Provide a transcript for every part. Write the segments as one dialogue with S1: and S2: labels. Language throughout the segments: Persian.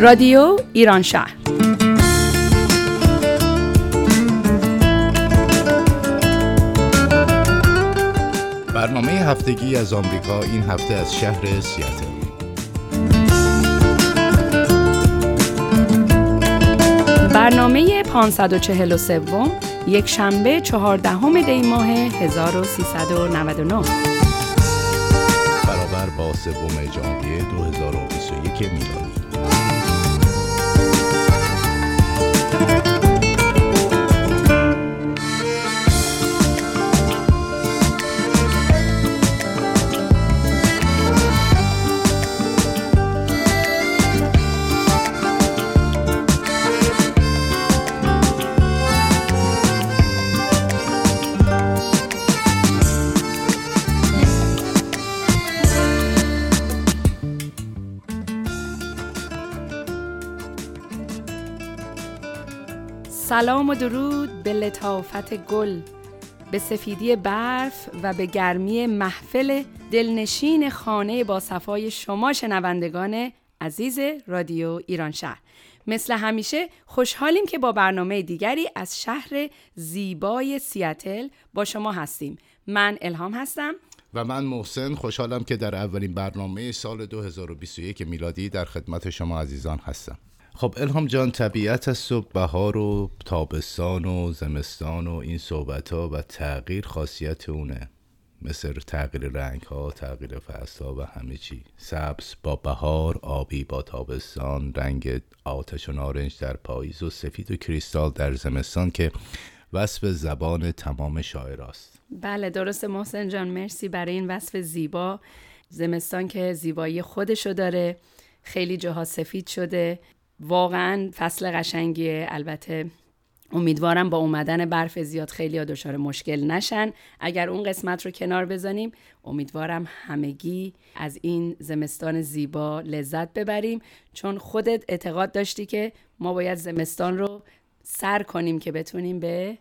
S1: رادیو ایران شهر.
S2: برنامه هفتگی از آمریکا این هفته از شهر سیاتل.
S1: برنامه 543 یک شنبه 14 دی ماه 1399
S2: برابر با سوم ژانویه 2021 میلادی.
S1: سلام و درود به لطافت گل به سفیدی برف و به گرمی محفل دلنشین خانه با صفای شما شنوندگان عزیز رادیو ایران شهر. مثل همیشه خوشحالیم که با برنامه دیگری از شهر زیبای سیاتل با شما هستیم. من الهام هستم.
S2: و من محسن خوشحالم که در اولین برنامه سال 2021 میلادی در خدمت شما عزیزان هستم. خب الهام جان طبیعت از صبح بهار و تابستان و زمستان و این صحبت ها و تغییر خاصیت اونه. مثل تغییر رنگ ها تغییر فصل ها و همه چی. سبز با بهار آبی با تابستان رنگ آتش و نارنج در پاییز و سفید و کریستال در زمستان که وصف زبان تمام شاعراست
S1: بله درست محسن جان مرسی برای این وصف زیبا. زمستان که زیبایی خودشو داره خیلی جاها سفید شده. واقعا فصل قشنگیه. البته امیدوارم با اومدن برف زیاد خیلی دچار مشکل نشن. اگر اون قسمت رو کنار بزنیم امیدوارم همگی از این زمستان زیبا لذت ببریم. چون خودت اعتقاد داشتی که ما باید زمستان رو سر کنیم که بتونیم به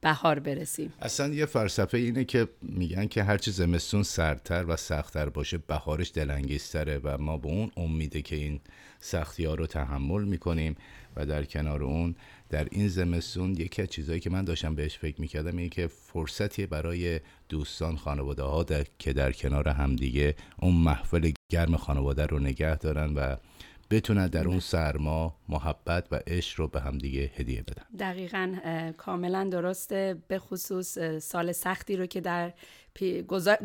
S1: بهار برسیم.
S2: اصلا یه فلسفه اینه که میگن که هرچی زمستون سردتر و سختتر باشه بهارش دلانگیزتره و ما به اون امیده که این سختی ها رو تحمل می‌کنیم و در کنار اون در این زمستون یکی از چیزهایی که من داشتم بهش فکر می‌کردم اینه که فرصتی برای دوستان خانواده ها که در کنار همدیگه اون محفل گرم خانواده رو نگه دارن و بتونن در اون سرما محبت و عشق رو به همدیگه هدیه بدن.
S1: دقیقا کاملا درسته. به خصوص سال سختی رو که در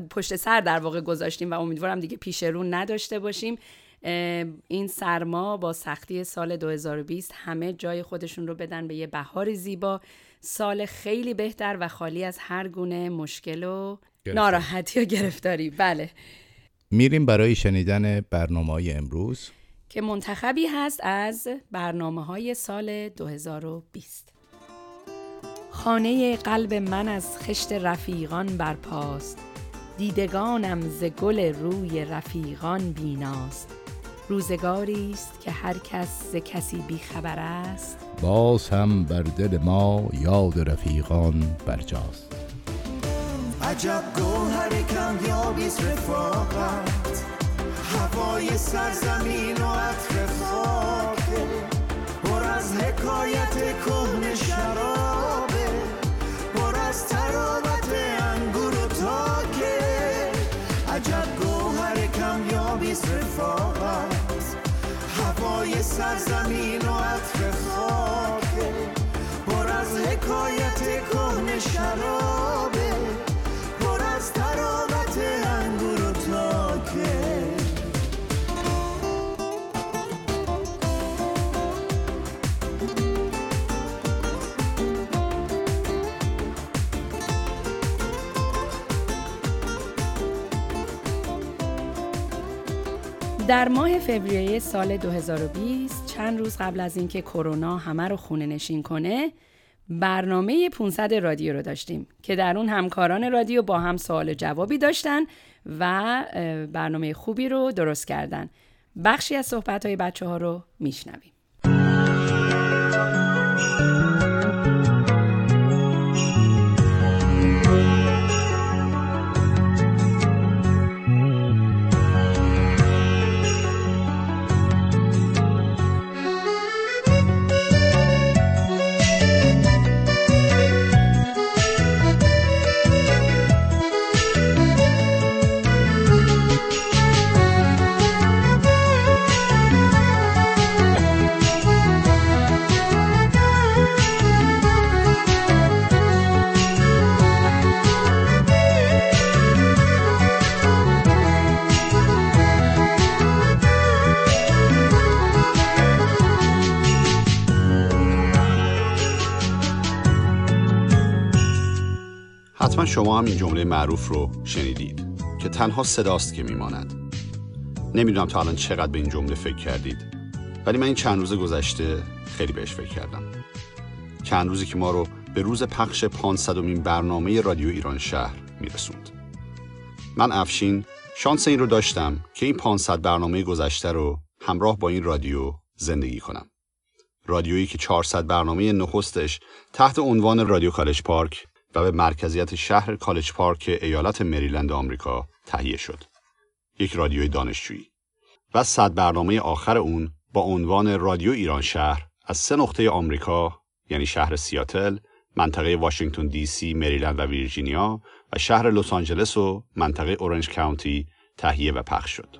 S1: پشت سر در واقع گذاشتیم و امیدوارم دیگه پیش رو نداشته باشیم. این سرما با سختی سال 2020 همه جای خودشون رو بدن به یه بهار زیبا. سال خیلی بهتر و خالی از هر گونه مشکل و ناراحتی و گرفتاری. بله.
S2: میریم برای شنیدن برنامه های امروز.
S1: که منتخبی هست از برنامه های سال 2020 خانه قلب من از خشت رفیقان برپاست. دیدگانم ز گل روی رفیقان بیناست. روزگاری است که هر کس ز کسی بیخبر است.
S2: باز هم بر دل ما یاد رفیقان برجاست.
S3: عجب گوهر کمیابیست رفاقت. هوای سرزمین و عطر خاکه پر از حکایت کهن شرابه پر از تراوت انگور و تاکه عجب گوهر کمیابیست رفاقت. هوای سرزمین و عطر خاکه پر از حکایت کهن شرابه
S1: در ماه فوریه سال 2020 چند روز قبل از اینکه کرونا همه رو خونه نشین کنه برنامه 500 رادیو رو داشتیم که در اون همکاران رادیو با هم سوال جوابی داشتن و برنامه خوبی رو درست کردن. بخشی از صحبت های بچه ها رو میشنویم.
S4: شما هم این جمله معروف رو شنیدید که تنها صداست که میماند. نمی‌دونم تا الان چقدر به این جمله فکر کردید ولی من این چند روز گذشته خیلی بهش فکر کردم. چند روزی که ما رو به روز پخش 500 مین برنامه رادیو ایران شهر میرسوند. من افشین شانس این رو داشتم که این 500 برنامه گذشته رو همراه با این رادیو زندگی کنم. رادیویی که 400 برنامه نخستش تحت عنوان رادیو کالج پارک و به مرکزیت شهر کالج پارک ایالت مریلند آمریکا تهیه شد. یک رادیوی دانشجویی و صد برنامه آخر اون با عنوان رادیو ایران شهر از سه نقطه آمریکا یعنی شهر سیاتل، منطقه واشنگتن دی سی، مریلند و ویرجینیا و شهر لس آنجلس و منطقه اورنج کاونتی تهیه و پخش شد.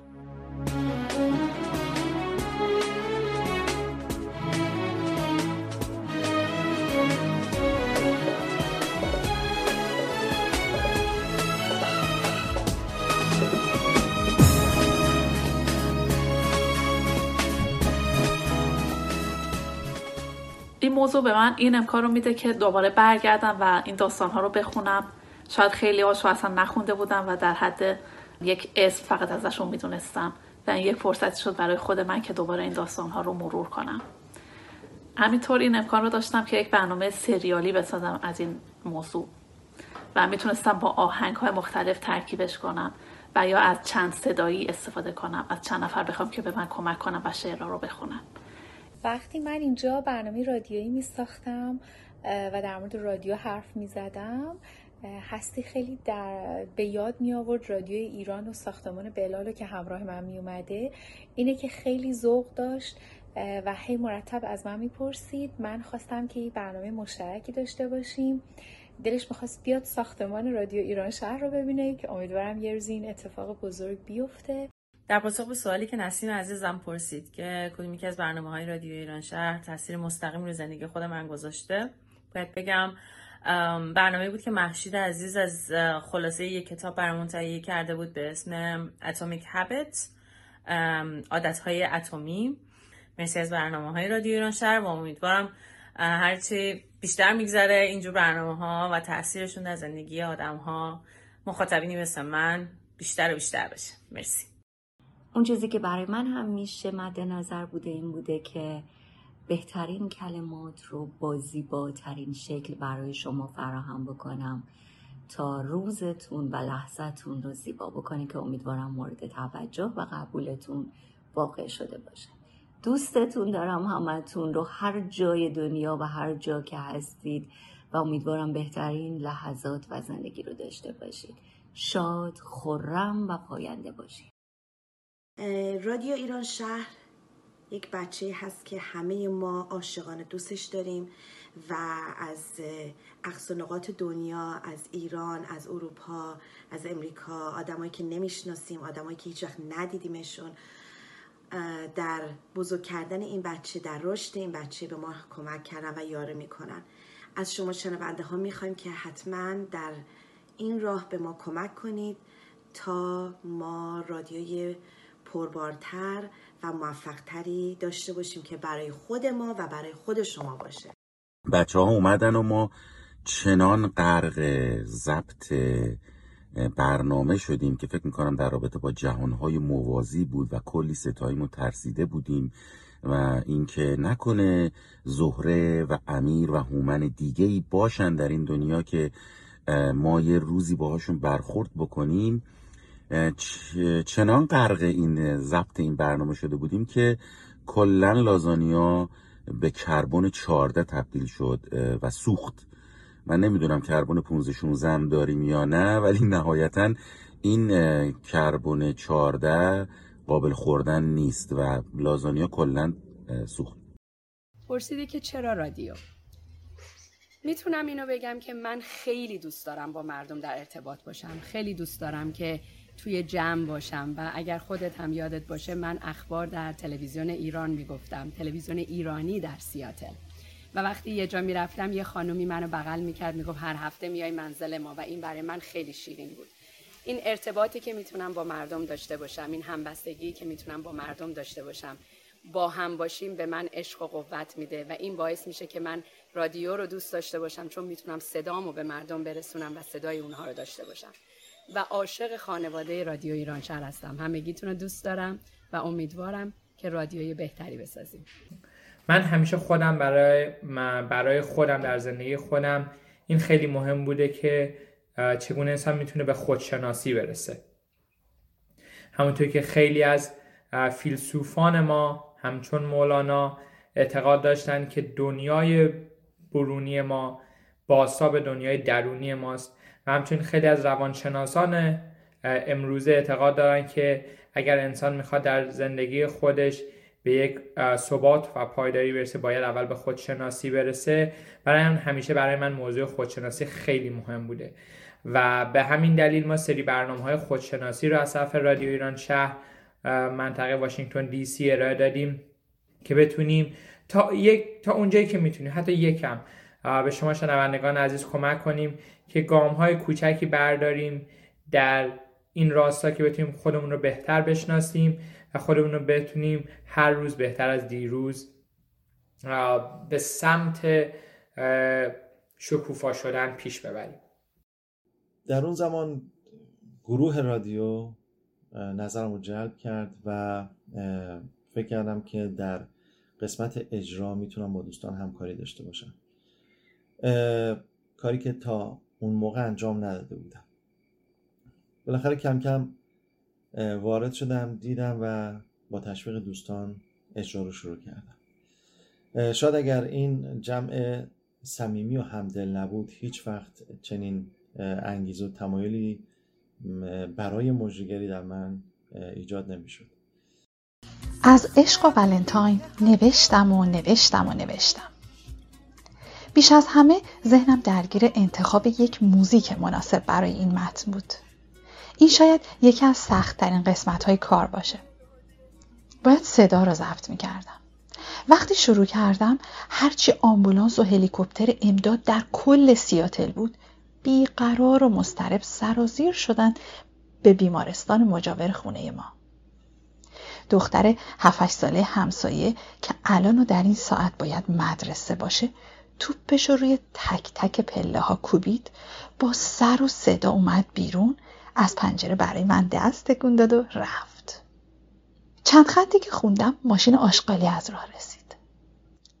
S5: این موضوع به من این امکان رو میده که دوباره برگردم و این داستان ها رو بخونم. شاید خیلی هاشو اصلا نخونده بودم و در حد یک اسم فقط ازشون می‌دونستم. و این یک فرصتی شد برای خود من که دوباره این داستان ها رو مرور کنم. همینطور این امکان رو داشتم که یک برنامه سریالی بسازم از این موضوع. و می‌تونستم با آهنگ های مختلف ترکیبش کنم و یا از چند صدایی استفاده کنم. از چند نفر بخوام که به من کمک کنم و شعرها رو بخونم
S6: وقتی من اینجا برنامه رادیویی می ساختم و در مورد رادیو حرف می زدم هستی خیلی در به یاد می آورد رادیو ایران و ساختمان بلال که همراه من می اومده اینه که خیلی ذوق داشت و هی مرتب از من می‌پرسید من خواستم که این برنامه مشترکی داشته باشیم. دلش می‌خواست بیاد ساختمان رادیو ایران شهر رو ببینه که امیدوارم یه روزی این اتفاق بزرگ بیفته.
S7: در پاسخ به سوالی که نسیم عزیزم پرسید که کدوم یکی از برنامه های رادیو ایران شهر تاثیر مستقیم رو زندگی خود من گذاشته باید بگم برنامه بود که محشید عزیز از خلاصه یک کتاب برامون تهیه کرده بود به اسم Atomic Habits عادت های اتمی. مرسی از برنامه های رادیو ایران شهر و امیدوارم هرچی بیشتر میگذره اینجور برنامه ها و تاثیرشون در زندگی آدم ها مخاطبینی مثل من بیشتر و بیشتر بشه. مرسی.
S8: اون چیزی که برای من هم میشه مد نظر بوده این بوده که بهترین کلمات رو با زیباترین شکل برای شما فراهم بکنم تا روزتون و لحظتون رو زیبا بکنی که امیدوارم مورد توجه و قبولتون واقع شده باشه. دوستتون دارم همتون رو هر جای دنیا و هر جا که هستید و امیدوارم بهترین لحظات و زندگی رو داشته باشید. شاد، خورم و پاینده باشید.
S9: رادیو ایران شهر یک بچه هست که همه ما عاشقانه دوستش داریم و از اقصا نقاط دنیا از ایران از اروپا از امریکا آدمایی که نمی‌شناسیم آدمایی که هیچ وقت ندیدیمشون در بزرگ کردن این بچه در رشد این بچه به ما کمک کردن و یاره می‌کنن. از شما شنونده ها می‌خوایم که حتما در این راه به ما کمک کنید تا ما رادیوی پربارتر و موفقتری داشته باشیم که برای خود ما و برای خود شما باشه.
S10: بچه ها اومدن و ما چنان غرق ضبط برنامه شدیم که فکر می‌کنم در رابطه با جهانهای موازی بود و کلی ستاییمون ترسیده بودیم و اینکه نکنه زهره و امیر و هومن دیگه ای باشن در این دنیا که ما یه روزی باهاشون برخورد بکنیم. چنان غرق این ضبط این برنامه شده بودیم که کلا لازانیا به کربن 14 تبدیل شد و سوخت. من نمی‌دونم کربن 15 16 هم داریم یا نه ولی نهایتا این کربن 14 قابل خوردن نیست و لازانیا کلا سوخت.
S1: پرسیدی که چرا رادیو؟ می‌تونم اینو بگم که من خیلی دوست دارم با مردم در ارتباط باشم. خیلی دوست دارم که توی جمع باشم و اگر خودت هم یادت باشه من اخبار در تلویزیون ایران می‌گفتم. تلویزیون ایرانی در سیاتل. و وقتی یه جا می‌رفتم یه خانومی منو بغل می‌کرد می‌گفت هر هفته میای منزل ما و این برای من خیلی شیرین بود. این ارتباطی که می‌تونم با مردم داشته باشم این همبستگی که می‌تونم با مردم داشته باشم با هم باشیم به من عشق و قوت میده و این باعث میشه که من رادیو رو دوست داشته باشم چون می‌تونم صدامو به مردم برسونم و صدای اونها رو داشته باشم. و عاشق خانواده رادیو ایران شهر هستم. همگیتون رو دوست دارم و امیدوارم که رادیوی بهتری بسازیم.
S11: من همیشه خودم برای برای خودم در زندگی خودم این خیلی مهم بوده که چگونه انسان می‌تونه به خودشناسی برسه. همونطور که خیلی از فیلسوفان ما همچون مولانا اعتقاد داشتن که دنیای برونی ما باسا به دنیای درونی ماست. و همچنین خیلی از روانشناسان امروزه اعتقاد دارن که اگر انسان می‌خواد در زندگی خودش به یک ثبات و پایداری برسه باید اول به خودشناسی برسه. برای هم همیشه برای من موضوع خودشناسی خیلی مهم بوده. و به همین دلیل ما سری برنامه های خودشناسی رو از طرف رادیو ایران شهر منطقه واشنگتن دی سی ارائه دادیم که بتونیم تا یک تا اونجایی که می‌تونیم حتی یکم به شما شنوندگان عزیز کمک کنیم که گام های کوچکی برداریم در این راستا که بتونیم خودمون رو بهتر بشناسیم و خودمون رو بتونیم هر روز بهتر از دیروز به سمت شکوفا شدن پیش ببریم.
S12: در اون زمان گروه رادیو نظرم رو جلب کرد و فکر کردم که در قسمت اجرا می‌تونم با دوستان همکاری داشته باشم. کاری که تا اون موقع انجام نداده بودم. بالاخره کم کم وارد شدم دیدم و با تشویق دوستان اجرا رو شروع کردم. شاید اگر این جمع صمیمی و همدل نبود هیچ وقت چنین انگیزه و تمایلی برای مجریگری در من ایجاد نمی‌شد.
S13: از عشق و ولنتاین نوشتم و نوشتم و نوشتم. بیش از همه ذهنم درگیر انتخاب یک موزیک مناسب برای این متن بود. این شاید یکی از سختترین قسمت های کار باشه. باید صدا را ضبط می کردم وقتی شروع کردم هرچی آمبولانس و هلیکوپتر امداد در کل سیاتل بود بیقرار و مسترب سرازیر شدن به بیمارستان مجاور خونه ما. دختر 7 ساله همسایه که الان و در این ساعت باید مدرسه باشه توپش رو روی تک تک پله ها کوبید با سر و صدا اومد بیرون از پنجره برای من دست تکون داد و رفت. چند خطی که خوندم ماشین آشغالی از راه رسید.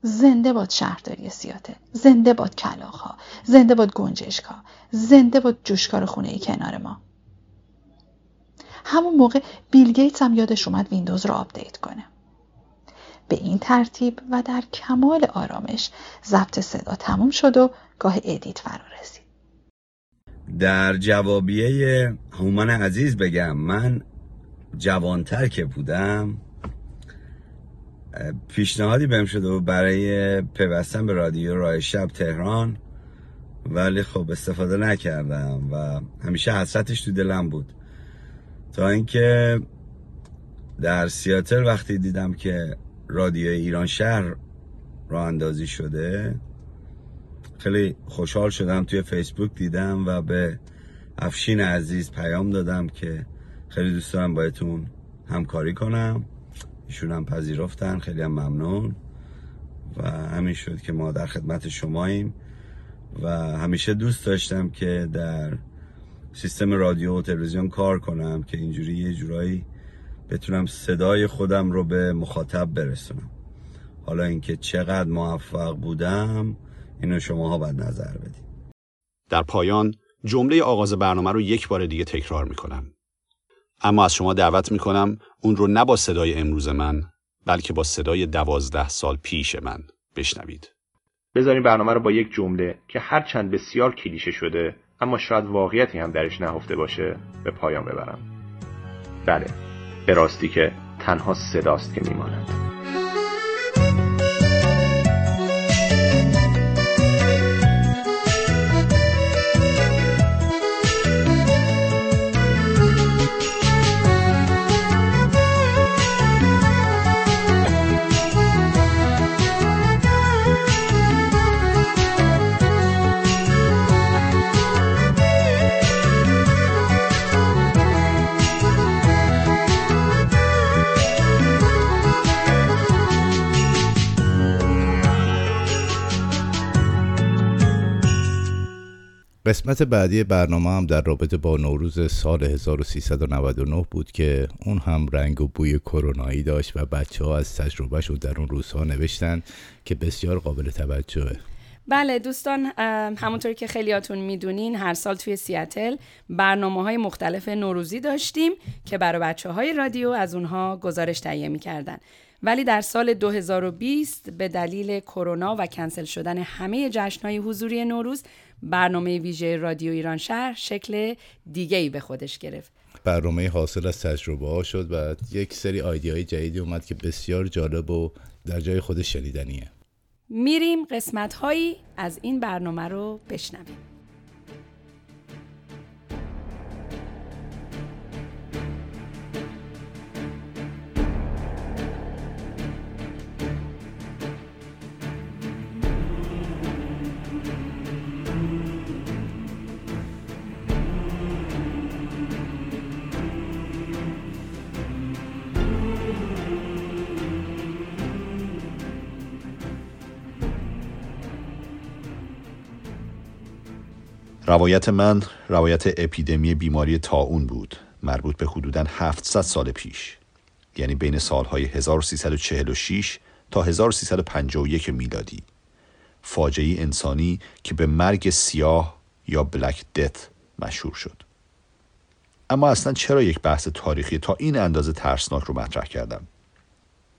S13: زنده باد شهرداری سیاتل زنده باد کلاغ زنده باد گنجشکا زنده باد جوشکار خونه کنار ما. همون موقع بیل گیتس هم یادش اومد ویندوز رو update کنه. به این ترتیب و در کمال آرامش ضبط صدا تموم شد و گاه ادیت فرا رسید.
S14: در جوابیه هومان عزیز بگم من جوانتر که بودم پیشنهادی بهم شده و برای پیوستن به رادیو راه شب تهران ولی خب استفاده نکردم و همیشه حسرتش تو دلم بود. تا اینکه در سیاتل وقتی دیدم که رادیو ایران شهر راه اندازی شده. خیلی خوشحال شدم توی فیسبوک دیدم و به افشین عزیز پیام دادم که خیلی دوست دارم بایتون همکاری کنم. ایشون هم پذیرفتن خیلی هم ممنون. و همین شد که ما در خدمت شماییم. و همیشه دوست داشتم که در سیستم رادیو و تلویزیون کار کنم که اینجوری یه جورایی بتونم صدای خودم رو به مخاطب برسونم. حالا اینکه چقدر موفق بودم اینو شماها باید نظر بدید. در پایان جمله آغاز برنامه رو یک بار دیگه تکرار می‌کنم. اما از شما دعوت می‌کنم اون رو نه با صدای امروز من بلکه با صدای دوازده سال پیش من بشنوید.
S15: بذارین برنامه رو با یک جمله که هرچند بسیار کلیشه شده اما شاید واقعیتی هم درش نهفته باشه به پایان ببرم. بله. به راستی که تنها صداست که میماند.
S2: قسمت بعدی برنامه هم در رابطه با نوروز سال 1399 بود که اون هم رنگ و بوی کرونایی داشت و بچه ها از تجربهشون در اون روزها نوشتن که بسیار قابل توجهه.
S1: بله دوستان همونطور که خیلیاتون می‌دونین هر سال توی سیاتل برنامه های مختلف نوروزی داشتیم که برای بچه های رادیو از اونها گزارش تهیه می‌کردن. ولی در سال 2020 به دلیل کرونا و کنسل شدن همه های حضوری نوروز برنامه ویژه رادیو ایران شهر شکل دیگه ای به خودش گرفت.
S2: برنامه حاصل از تجربه ها شد و یک سری های جدیدی اومد که بسیار جالب و در جای خودش شنیدنیه.
S1: میریم قسمت هایی از این برنامه رو بشنویم.
S4: روایت من روایت اپیدمی بیماری تاون بود مربوط به حدوداً 700 سال پیش. یعنی بین سالهای 1346 تا 1351 میلادی. فاجعه انسانی که به مرگ سیاه یا بلک دت مشهور شد. اما اصلا چرا یک بحث تاریخی تا این اندازه ترسناک رو مطرح کردم؟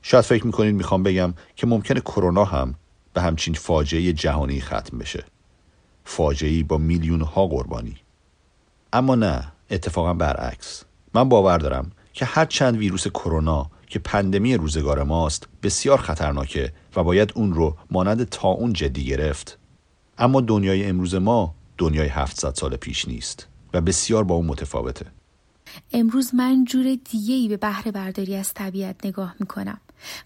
S4: شاید فکر می‌کنید می‌خوام بگم که ممکنه کرونا هم به همچین فاجعه جهانی ختم بشه. فاجعی با میلیون ها قربانی. اما نه اتفاقا برعکس. من باور دارم که هر چند ویروس کرونا که پندمی روزگار ماست بسیار خطرناکه و باید اون رو مانند تا اون جدی گرفت. اما دنیای امروز ما دنیای 700 سال پیش نیست و بسیار با اون متفاوته.
S6: امروز من جور دیگه ای به بهره برداری از طبیعت نگاه می‌کنم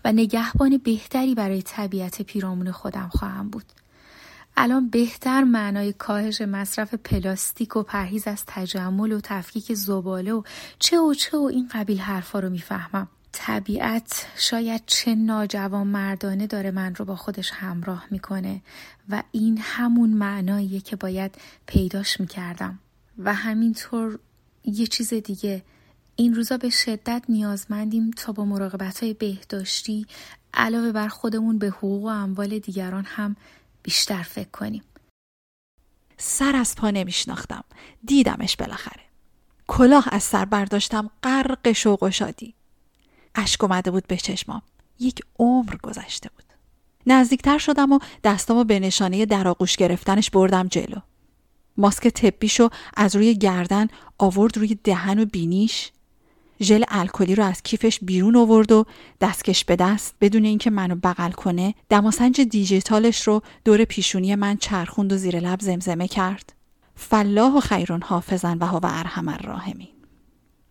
S6: و نگهبان بهتری برای طبیعت پیرامون خودم خواهم بود. الان بهتر معنای کاهش مصرف پلاستیک و پرهیز از تجمل و تفکیک زباله و چه و چه و این قبیل حرفا رو می‌فهمم. طبیعت شاید چه ناجوان مردانه داره من رو با خودش همراه می‌کنه و این همون معناییه که باید پیداش می‌کردم. و همینطور یه چیز دیگه. این روزا به شدت نیازمندیم تا با مراقبت های بهداشتی علاوه بر خودمون به حقوق و اموال دیگران هم بیشتر فکر کنیم.
S13: سر از پا نمیشناختم. دیدمش بالاخره. کلاه از سر برداشتم غرق شوق و شادی. اشک اومده بود به چشمام. یک عمر گذشته بود. نزدیکتر شدم و دستامو به نشانه در آغوش گرفتنش بردم جلو. ماسک تپیشو از روی گردن آورد روی دهن و بینیش. ژل الکلی رو از کیفش بیرون آورد و دستکش به دست بدون اینکه منو بغل کنه دماسنج دیجیتالش رو دور پیشونی من چرخوند و زیر لب زمزمه کرد. فلاح و خیرون حافظن و هوا ارحم الراحمین.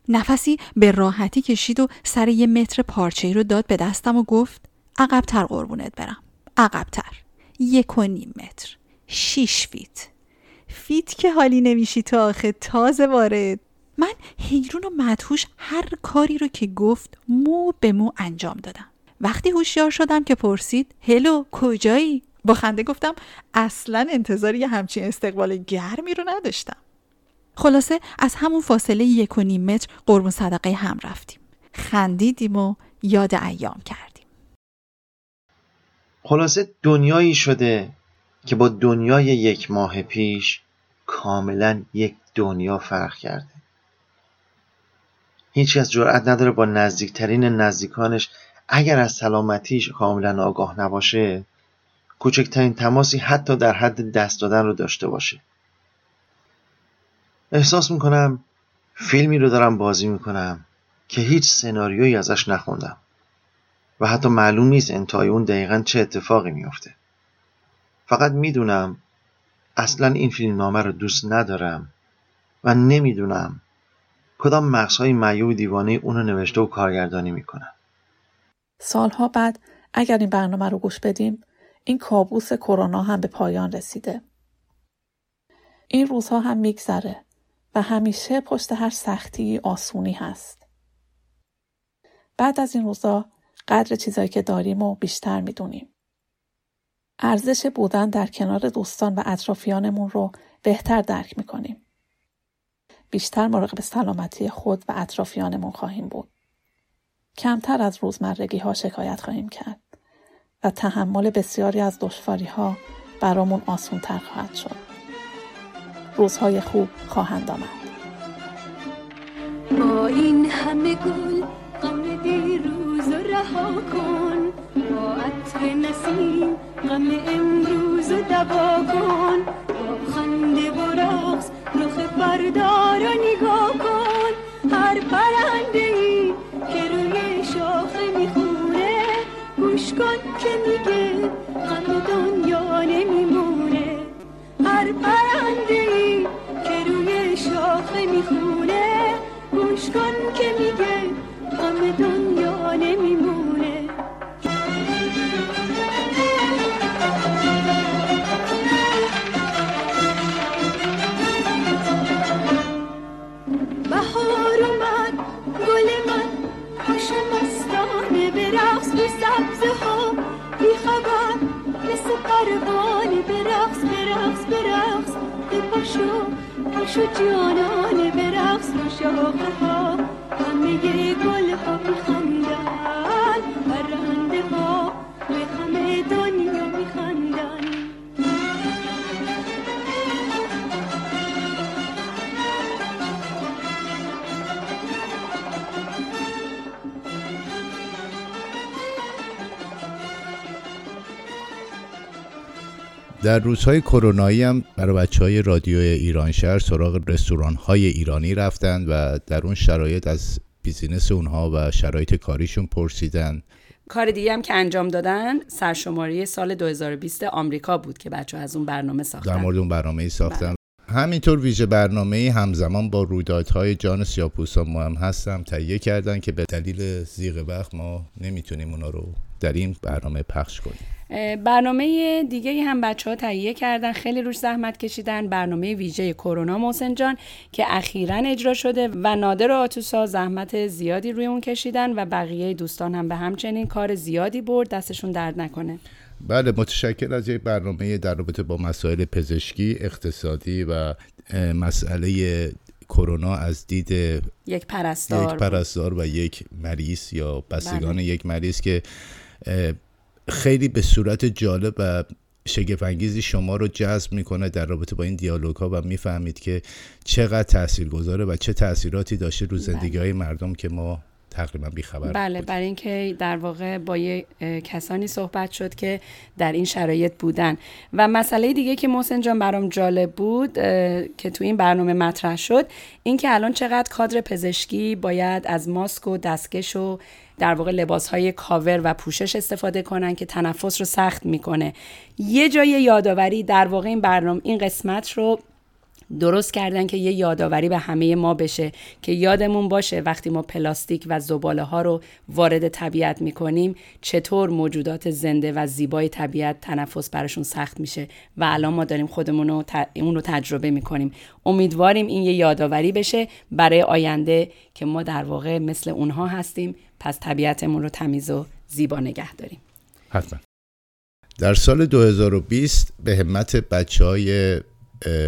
S13: نفسی به راحتی کشید و سر یه متر پارچه رو داد به دستم و گفت عقبتر قربونت برم عقبتر. یک و نیم متر. شیش فیت. فیت که حالی نمیشی تا آخه تازه وارد. من حیرون و مدهوش هر کاری رو که گفت مو به مو انجام دادم. وقتی هوشیار شدم که پرسید هلو کجایی؟ با خنده گفتم اصلا انتظار همچین استقبال گرمی رو نداشتم. خلاصه از همون فاصله یک و نیم متر قربون صدقه هم رفتیم. خندیدیم و یاد ایام کردیم.
S12: خلاصه دنیایی شده که با دنیای یک ماه پیش کاملا یک دنیا فرق کرده. هیچکس جرأت نداره با نزدیکترین نزدیکانش اگر از سلامتیش کاملا آگاه نباشه کوچکترین تماسی حتی در حد دست دادن رو داشته باشه. احساس می‌کنم فیلمی رو دارم بازی می‌کنم که هیچ سناریویی ازش نخوندم و حتی معلوم نیست انتهای اون دقیقا چه اتفاقی میافته. فقط می‌دونم اصلا این فیلم نامه رو دوست ندارم و نمی‌دونم کدام مغزهای معیوب دیوانه اونو نوشته و کارگردانی می‌کنن؟
S16: سالها بعد اگر این برنامه رو گوش بدیم این کابوس کرونا هم به پایان رسیده. این روزها هم میگذره و همیشه پشت هر سختی آسونی هست. بعد از این روزها قدر چیزایی که داریم و بیشتر می‌دونیم. ارزش بودن در کنار دوستان و اطرافیانمون رو بهتر درک می‌کنیم. بیشتر مراقب سلامتی خود و اطرافیانمون خواهیم بود. کمتر از روزمرگی ها شکایت خواهیم کرد و تحمل بسیاری از دشواری ها برامون آسون تر خواهد شد. روزهای خوب خواهند آمد.
S17: با این همه گل غم دیروز رها کن با عطر نسیم غم امروز دوا کن با خنده و رقص رخ فردا رو نگاه کن. هر پرنده ای که روی شاخه می‌خونه گوش کن که میگه غم دنیا نمیمونه. هر پرنده ای که روی شاخه می‌خونه گوش کن که میگه غم دنیا نمیمونه. پاشو پاشو جانانه به رقص رو شاخه ها همه گل ها میخندن.
S2: در روزهای کرونایی هم برای بچه های رادیو ایران شهر سراغ رستوران های ایرانی رفتن و در اون شرایط از بیزینس اونها و شرایط کاریشون پرسیدن.
S1: کار دیگه هم که انجام دادن سرشماری سال 2020 آمریکا بود که بچه از اون برنامه ساختن.
S2: در مورد اون برنامه ساختن. همینطور ویژه برنامه همزمان با رویدادهای جان سیاپوسا ما هم هستم تهیه کردن که به دلیل زیغ وقت ما نمی‌تونیم اونا رو در این برنامه پخش کنیم.
S1: برنامه دیگه هم بچه ها تهیه کردن خیلی روش زحمت کشیدن. برنامه ویژه کرونا محسن جان که اخیرا اجرا شده و نادر و آتوسا زحمت زیادی روی اون کشیدن و بقیه دوستان هم به همچنین کار زیادی برد. دستشون درد نکنه.
S2: بله متشکر از یک برنامه در رابطه با مسائل پزشکی اقتصادی و مسئله کرونا از دید
S1: یک پرستار
S2: یک پرستار و یک مریض یا بستگان بله. یک مریض که خیلی به صورت جالب و شگفنگیزی شما رو جذب می‌کنه در رابطه با این دیالوگ ها و می‌فهمید که چقدر تاثیر گذاره و چه تاثیراتی داشته رو زندگی های مردم که ما تقریبا بیخبر
S1: بله برای اینکه در واقع با یه کسانی صحبت شد که در این شرایط بودن. و مسئله دیگه که محسن جان برام جالب بود که تو این برنامه مطرح شد این که الان چقدر کادر پزشکی باید از ماسک و دستکش و در واقع لباس های کاور و پوشش استفاده کنن که تنفس رو سخت می‌کنه. یه جای یادآوری در واقع این برنامه این قسمت رو درست کردن که یه یادآوری به همه ما بشه که یادمون باشه وقتی ما پلاستیک و زباله ها رو وارد طبیعت می‌کنیم چطور موجودات زنده و زیبای طبیعت تنفس براشون سخت میشه و الان ما داریم خودمون رو اون رو تجربه می‌کنیم. امیدواریم این یه یادآوری بشه برای آینده که ما در واقع مثل اونها هستیم پس طبیعتمون رو تمیز و زیبا نگه داریم.
S2: حتما. در سال 2020 به همت بچه های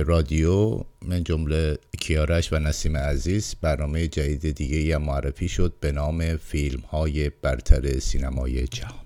S2: رادیو من جمله کیارش و نسیم عزیز برنامه جدید دیگه هم معرفی شد به نام فیلم های برتر سینمای جهان.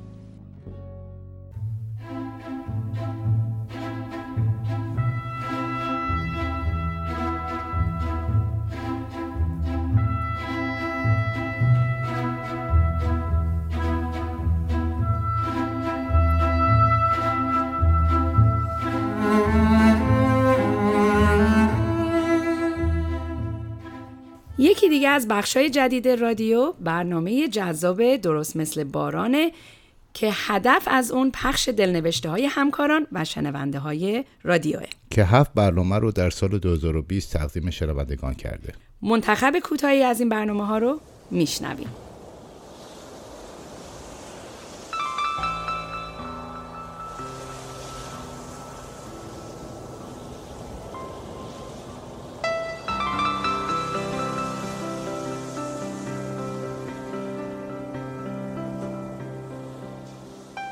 S1: دیگه از بخشای جدید رادیو برنامه جذاب درست مثل بارانه که هدف از اون پخش دلنوشته های همکاران و شنونده های رادیوه.
S2: که هفت برنامه رو در سال 2020 تقدیم شنوندگان کرده.
S1: منتخب کوتاهی از این برنامه ها رو میشنویم.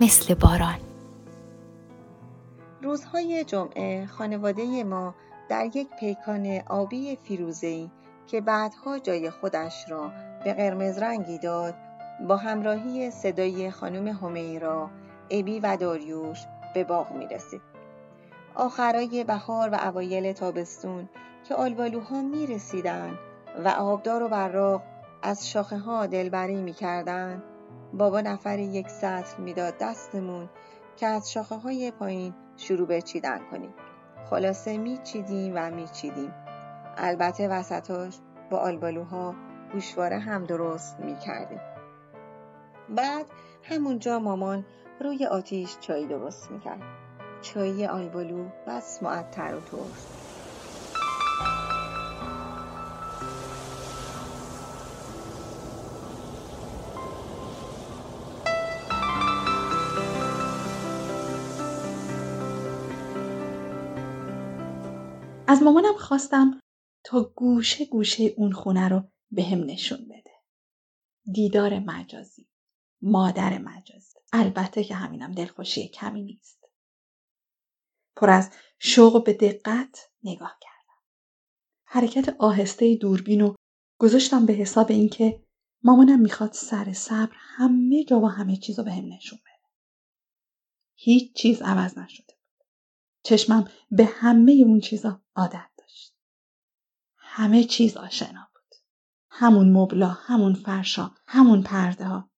S18: مثل باران
S19: روزهای جمعه خانواده ما در یک پیکان آبی فیروزه‌ای که بعدها جای خودش را به قرمز رنگی داد با همراهی صدای خانم همیرا، ابی و داریوش به باغ می رسید. آخرای بهار و اوایل تابستون که آلبالوها می رسیدن و آبدار و براق از شاخه ها دلبری می کردن بابا نفر یک سطل می‌داد دستمون که از شاخه های پایین شروع به چیدن کنیم. خلاصه میچیدیم و میچیدیم. البته وسطاش با آلبالوها گوشواره هم درست می‌کردیم. بعد همونجا مامان روی آتیش چای درست می‌کرد. چای آلبالو بس معطر و ترش
S13: از مامانم خواستم تا گوشه گوشه اون خونه رو به هم نشون بده. دیدار مجازی. مادر مجازی. البته که همینم دلخوشی کمی نیست. پر از شوق به دقت نگاه کردم. حرکت آهسته دوربین رو گذاشتم به حساب اینکه مامانم می‌خواد سر صبر همه جا و همه چیز رو به هم نشون بده. هیچ چیز عوض نشده. چشمم به همه اون چیزا عادت داشت. همه چیز آشنا بود. همون مبلا، همون فرشا، همون پرده ها.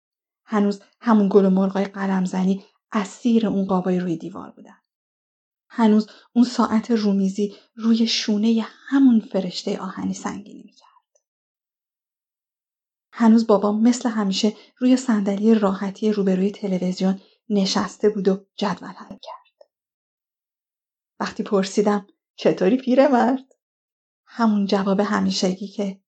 S13: هنوز همون گل و مرغای قلم زنی اسیر اون قابای روی دیوار بودن. هنوز اون ساعت رومیزی روی شونه همون فرشته آهنی سنگینی می‌کرد. هنوز بابا مثل همیشه روی صندلی راحتی روبروی تلویزیون نشسته بود و جدول حل کرد. وقتی پرسیدم چطوری پیرمرد؟ همون جواب همیشگی که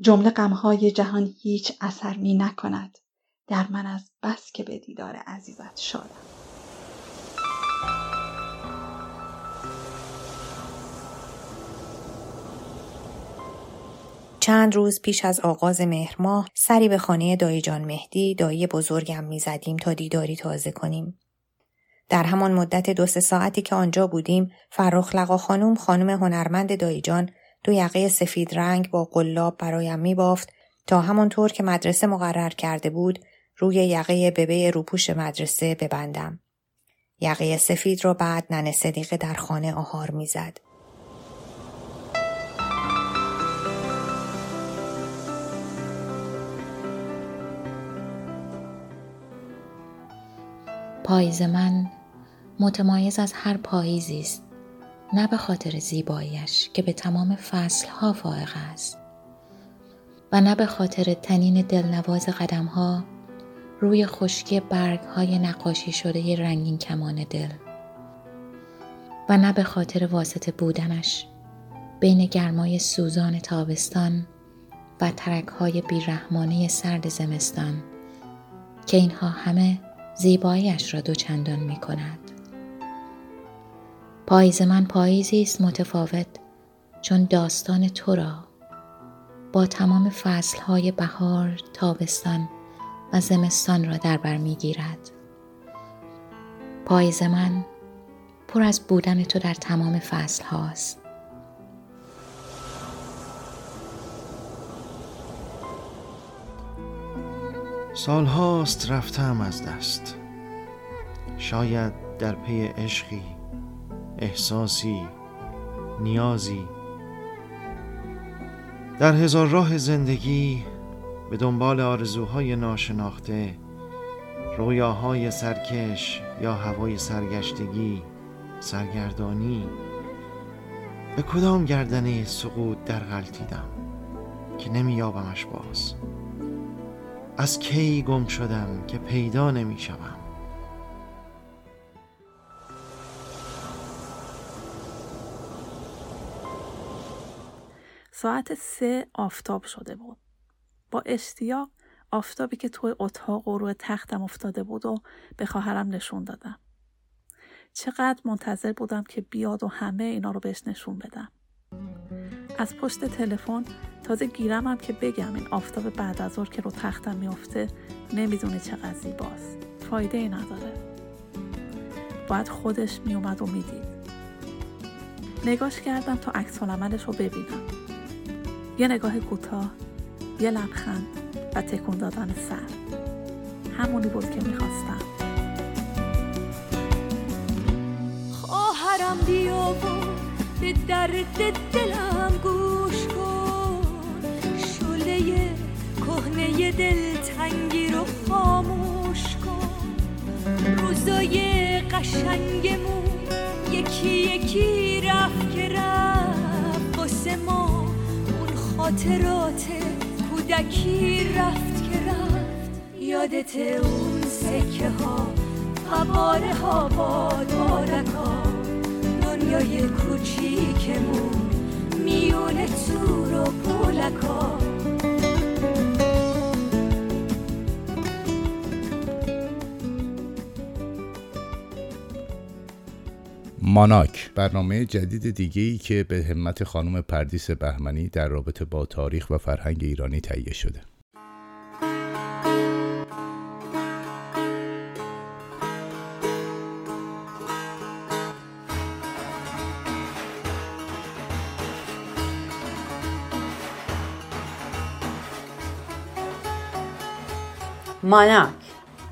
S13: جمله غمهای جهان هیچ اثر می نکند در من از بس که به دیدار عزیزت شادم
S20: چند روز پیش از آغاز مهر ماه سری به خانه دایی جان مهدی دایی بزرگم می زدیم تا دیداری تازه کنیم. در همان مدت دو سه ساعتی که آنجا بودیم فرخ لقا خانم خانم هنرمند دایی جان دو یقه سفید رنگ با قلاب برایم می بافت تا همانطور که مدرسه مقرر کرده بود روی یقه ببه روپوش مدرسه ببندم. یقه سفید را بعد ننه صدیقه در خانه آهار می‌زد.
S21: پاییز من متمایز از هر پاییزی است نه به خاطر زیباییش که به تمام فصلها فائق است و نه به خاطر تنین دلنواز قدمها روی خشکی برگ های نقاشی شده رنگین کمان دل و نه به خاطر واسطه بودنش بین گرمای سوزان تابستان و ترک های بیرحمانه سرد زمستان که اینها همه زیباییش را دوچندان می کند. پاییز من پاییزی است متفاوت چون داستان تو را با تمام فصلهای بهار، تابستان و زمستان را در بر می‌گیرد. پاییز من پر از بودن تو در تمام فصل هاست.
S12: سالهاست رفتم از دست شاید در پی عشقی احساسی نیازی. در هزار راه زندگی به دنبال آرزوهای ناشناخته رویاهای سرکش یا هوای سرگشتگی سرگردانی. به کدام گردنه سقوط در غلطیدم که نمییابمش باز؟ از کی گم شدم که پیدا نمی
S16: ساعت سه آفتاب شده بود. با اشتیاق آفتابی که توی اتاق و روی تختم افتاده بود و به خواهرم نشون دادم. چقدر منتظر بودم که بیاد و همه اینا رو بهش نشون بدم. از پشت تلفن تازه گیرمم که بگم این آفتاب بعد از که رو تختم میافته نمی‌دونه چقدر زیباست. فایده ای نداره. باید خودش میومد و می‌دید. نگاش کردم تا عکس رو ببینم. یه نگاه کوتاه، یه لبخند و تکون دادن سر. همونی بود که می‌خواستم.
S17: خواهرم بیا به درد دلم گوش کن شله کهنه دلتنگی رو خاموش کن روزای قشنگمون یکی یکی رفت که رفت واسه ما خاطرات کودکی رفت که رفت. یادت اون سکه ها قواره ها باد ها. دنیای کوچیکمون میون تور و پولکا
S2: ماناک. برنامه جدید دیگه ای که به همت خانم پردیس بهمنی در رابطه با تاریخ و فرهنگ ایرانی تهیه شده.
S22: ماناک.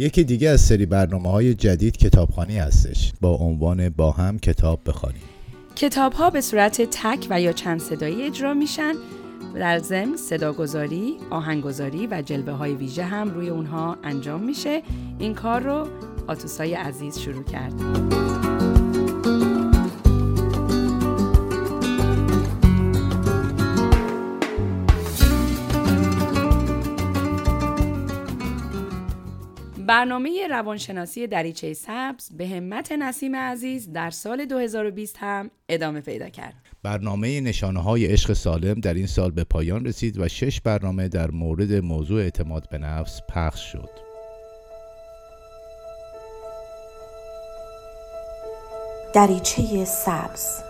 S2: یکی دیگه از سری برنامه های جدید کتابخانی هستش. با عنوان با هم کتاب بخوانیم.
S1: کتاب ها به صورت تک و یا چند صدایی اجرا میشن. در ضمن صداگذاری، آهنگگذاری و جلوه های ویژه هم روی اونها انجام میشه. این کار رو آتوسای عزیز شروع کرد. برنامه روانشناسی دریچه سبز به همت نسیم عزیز در سال 2020 هم ادامه پیدا کرد.
S2: برنامه نشانه های عشق سالم در این سال به پایان رسید و شش برنامه در مورد موضوع اعتماد به نفس پخش شد.
S20: دریچه سبز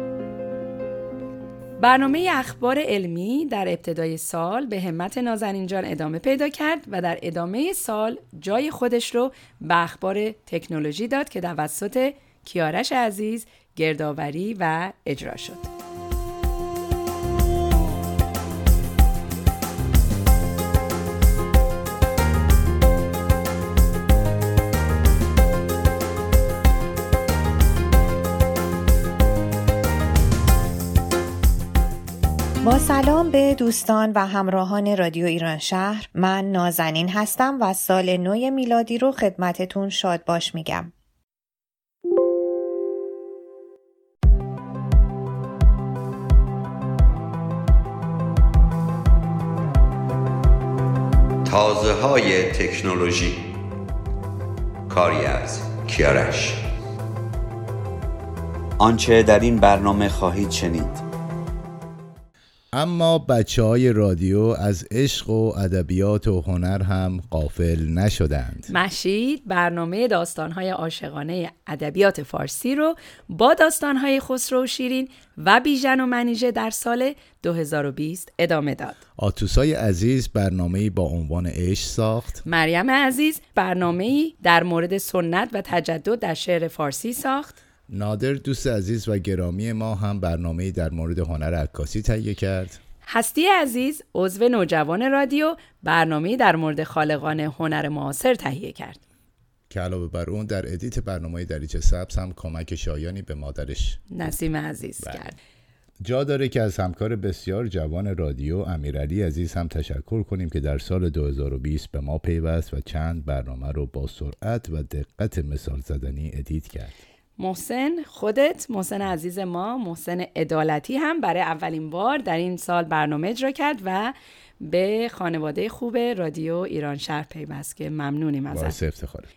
S1: برنامه اخبار علمی در ابتدای سال به همت نازنین جان ادامه پیدا کرد و در ادامه سال جای خودش رو به اخبار تکنولوژی داد که توسط کیارش عزیز گردآوری و اجرا شد.
S20: سلام به دوستان و همراهان رادیو ایران شهر. من نازنین هستم و سال نو میلادی رو خدمتتون شاد باش میگم.
S23: تازه های تکنولوژی. کاری از کیارش. آنچه در این برنامه خواهید شنید.
S2: اما بچه های رادیو از عشق و ادبیات و هنر هم قافل نشدند.
S1: مشید برنامه داستانهای عاشقانه ادبیات فارسی رو با داستانهای خسرو و شیرین و بیژن و منیژه در سال 2020 ادامه داد.
S2: آتوسای عزیز برنامه با عنوان عشق ساخت.
S1: مریم عزیز برنامه در مورد سنت و تجدد در شعر فارسی ساخت.
S2: نادر دوست عزیز و گرامی ما هم برنامه در مورد هنر عکاسی تهیه کرد.
S1: هستی عزیز عضو نوجوان رادیو برنامه در مورد خالقان هنر معاصر تهیه کرد.
S2: که علاوه بر اون در ادیت برنامه دریچه سبز هم کمک شایانی به مادرش
S1: نسیم عزیز
S2: بله.
S1: کرد.
S2: جا داره که از همکار بسیار جوان رادیو امیرعلی عزیز هم تشکر کنیم که در سال 2020 به ما پیوست و چند برنامه رو با سرعت و دقت مثال زدنی ادیت کرد.
S1: محسن خودت محسن عزیز ما محسن عدالتی هم برای اولین بار در این سال برنامه اجرا کرد و به خانواده خوب رادیو ایران شهر پیوست که ممنونیم ازت.
S2: افتخاره.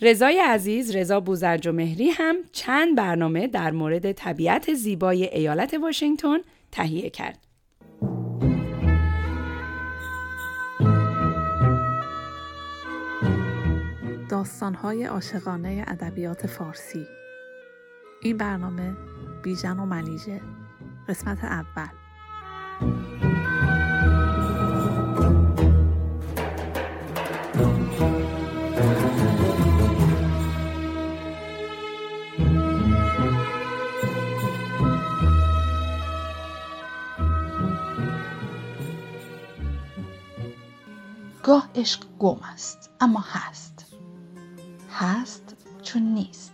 S1: رضای عزیز رضا بوزرج و مهری هم چند برنامه در مورد طبیعت زیبای ایالت واشنگتن تهیه کرد.
S16: داستانهای عاشقانه ادبیات فارسی. این برنامه بیژن و منیژه. قسمت اول.
S13: گاه عشق گم است اما هست. هست چون نیست.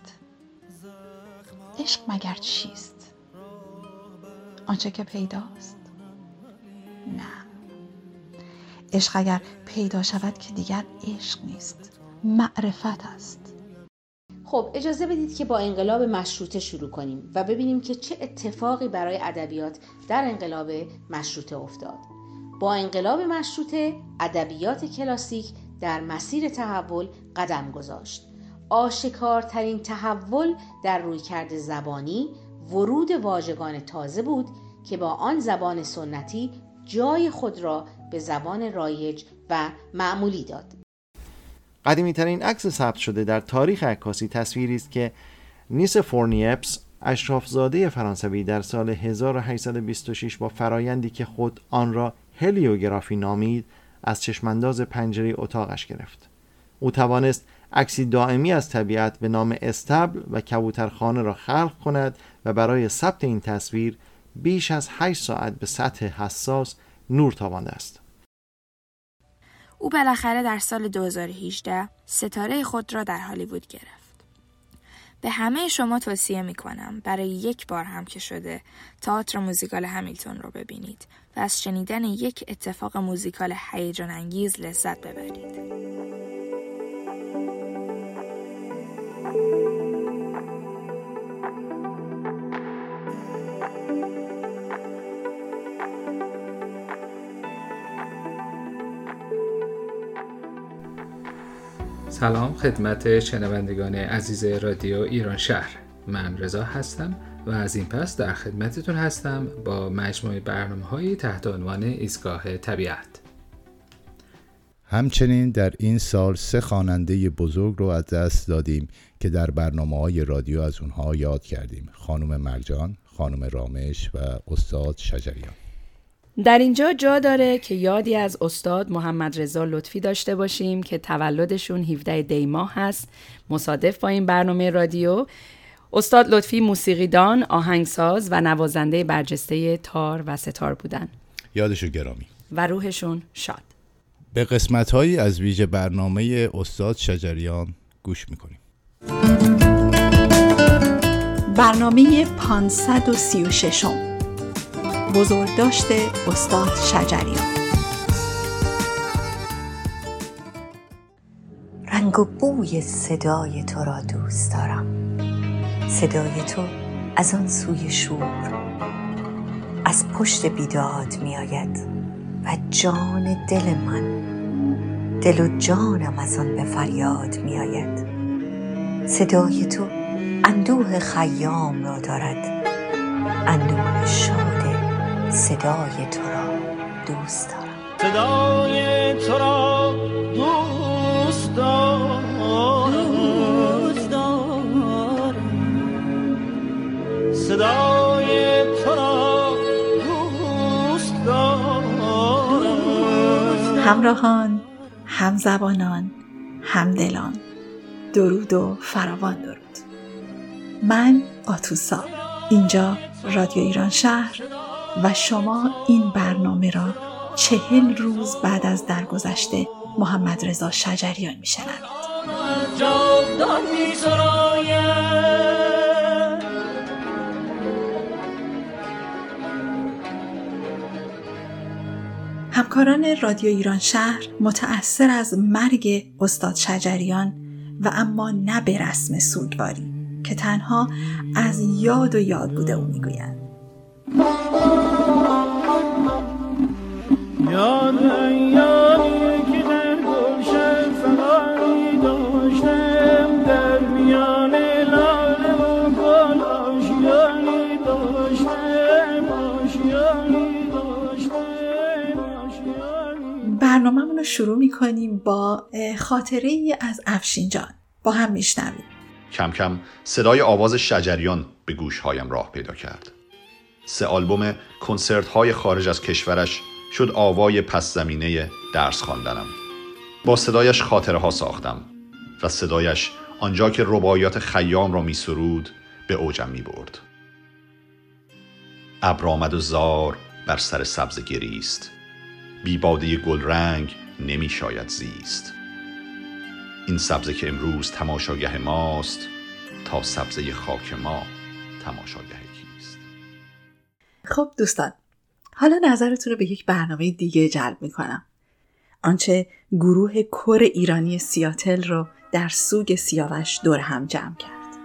S13: عشق مگر چیست؟ آنچه که پیداست. نه. عشق اگر پیدا شود که دیگر عشق نیست معرفت است.
S24: خب اجازه بدید که با انقلاب مشروطه شروع کنیم و ببینیم که چه اتفاقی برای ادبیات در انقلاب مشروطه افتاد. با انقلاب مشروطه ادبیات کلاسیک در مسیر تحول قدم گذاشت. آشکارترین تحول در رویکرد زبانی ورود واژگان تازه بود که با آن زبان سنتی جای خود را به زبان رایج و معمولی داد.
S12: قدیمی ترین عکس ثبت شده در تاریخ عکاسی تصویری است که نیس فورنیپس اشرافزاده فرانسوی در سال 1826 با فرایندی که خود آن را هلیوگرافی نامید از چشمانداز پنجره اتاقش گرفت او توانست عکسی دائمی از طبیعت به نام استبل و کبوترخانه را خلق کند و برای ثبت این تصویر بیش از 8 ساعت به سطح حساس نور تابانده است
S25: او بالاخره در سال 2018 ستاره خود را در هالیوود گرفت. به همه شما توصیه می کنم برای یک بار هم که شده تئاتر موزیکال همیلتون رو ببینید و از شنیدن یک اتفاق موزیکال هیجان انگیز لذت ببرید.
S11: سلام خدمت شنوندگان عزیز رادیو ایران شهر. من رضا هستم و از این پس در خدمتتون هستم با مجموعه برنامه های تحت عنوان ایستگاه طبیعت.
S2: همچنین در این سال سه خواننده بزرگ رو از دست دادیم که در برنامه های رادیو از اونها یاد کردیم. خانم مرجان، خانم رامش و استاد شجریان.
S1: در اینجا جا داره که یادی از استاد محمد رضا لطفی داشته باشیم که تولدشون 17 دی ماه هست. مصادف با این برنامه رادیو استاد لطفی موسیقیدان، آهنگساز و نوازنده برجسته تار و ستار بودن.
S2: یادشو گرامی.
S1: و روحشون شاد.
S2: به قسمت از ویژه برنامه استاد شجریان گوش می‌کنیم.
S13: برنامه 536 بزرگ داشته استاد شجریان.
S20: رنگ و بوی صدای تو را دوست دارم. صدای تو از آن سوی شور از پشت بیداد می آید و جان دل من. دل و جانم از آن به فریاد می آید صدای تو اندوه خیام را دارد. اندوه شاد
S26: صدای تو را دوست دارم.
S27: صدای تو را
S13: همراهان همزبانان همدلان. درود و فراوان درود. من آتوسا اینجا رادیو ایران شهر و شما این برنامه را چهل روز بعد از درگذشته محمد رضا شجریان میشنوید. همکاران رادیو ایران شهر متأثر از مرگ استاد شجریان و اما نه به رسم سوگواری که تنها از یاد و یاد بوده او می‌گویند. برنامهمون رو شروع می‌کنیم با خاطره ای از افشینجان. با هم میشنویم.
S4: کم کم صدای آواز شجریان به گوشهایم راه پیدا کرد. سه آلبوم کنسرت های خارج از کشورش شد آوای پس زمینه درس خواندنم. با صدایش خاطره ها ساختم و صدایش آنجا که رباعیات خیام را می سرود به اوجم می برد ابر آمد و زار بر سر سبز گریست. بی باده گل رنگ نمی شاید زیست. این سبزه که امروز تماشاگه ماست تا سبزه خاک ما تماشاگه کیست؟
S13: خب دوستان حالا نظرتون رو به یک برنامه دیگه جلب می‌کنم. آنچه گروه کر ایرانی سیاتل رو در سوگ سیاوش دور هم جمع کرد.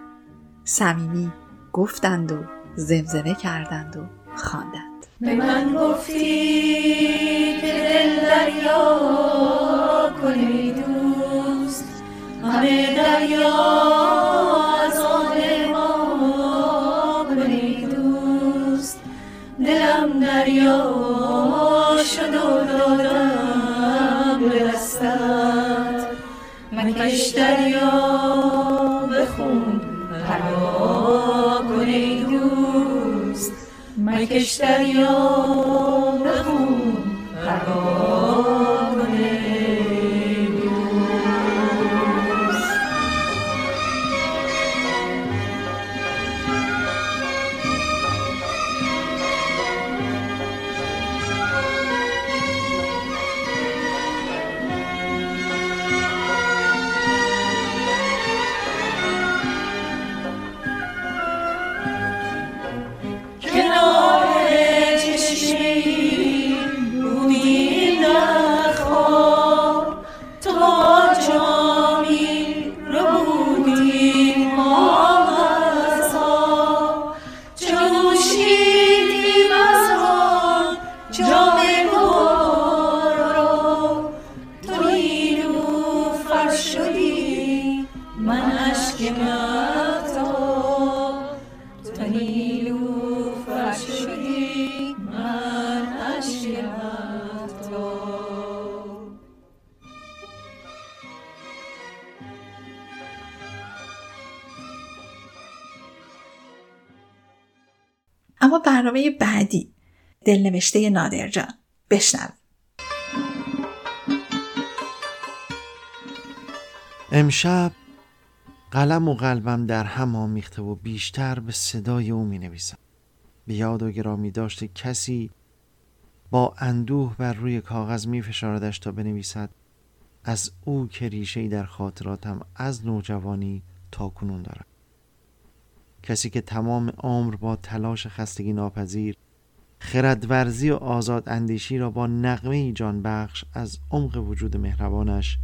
S13: صمیمی گفتند و زمزمه کردند و خواندند.
S27: به من گفتی که دل دریا کنی دوست. همه دریا از آن ما کنی دوست. دلم دریا شد و دادم به دستت. مکش دریا مکش دریا بخون
S13: اما برنامه بعدی دلنوشته نادرجان بشنویم.
S12: امشب قلم و قلبم در هم آمیخته و بیشتر به صدای او می نویسم به یاد و گرامی داشته کسی با اندوه بر روی کاغذ می فشاردش تا بنویسد از او که ریشه در خاطراتم از نوجوانی تا کنون دارم. کسی که تمام عمر با تلاش خستگی ناپذیر خردورزی و آزاد اندیشی را با نغمه جان بخش از عمق وجود مهربانش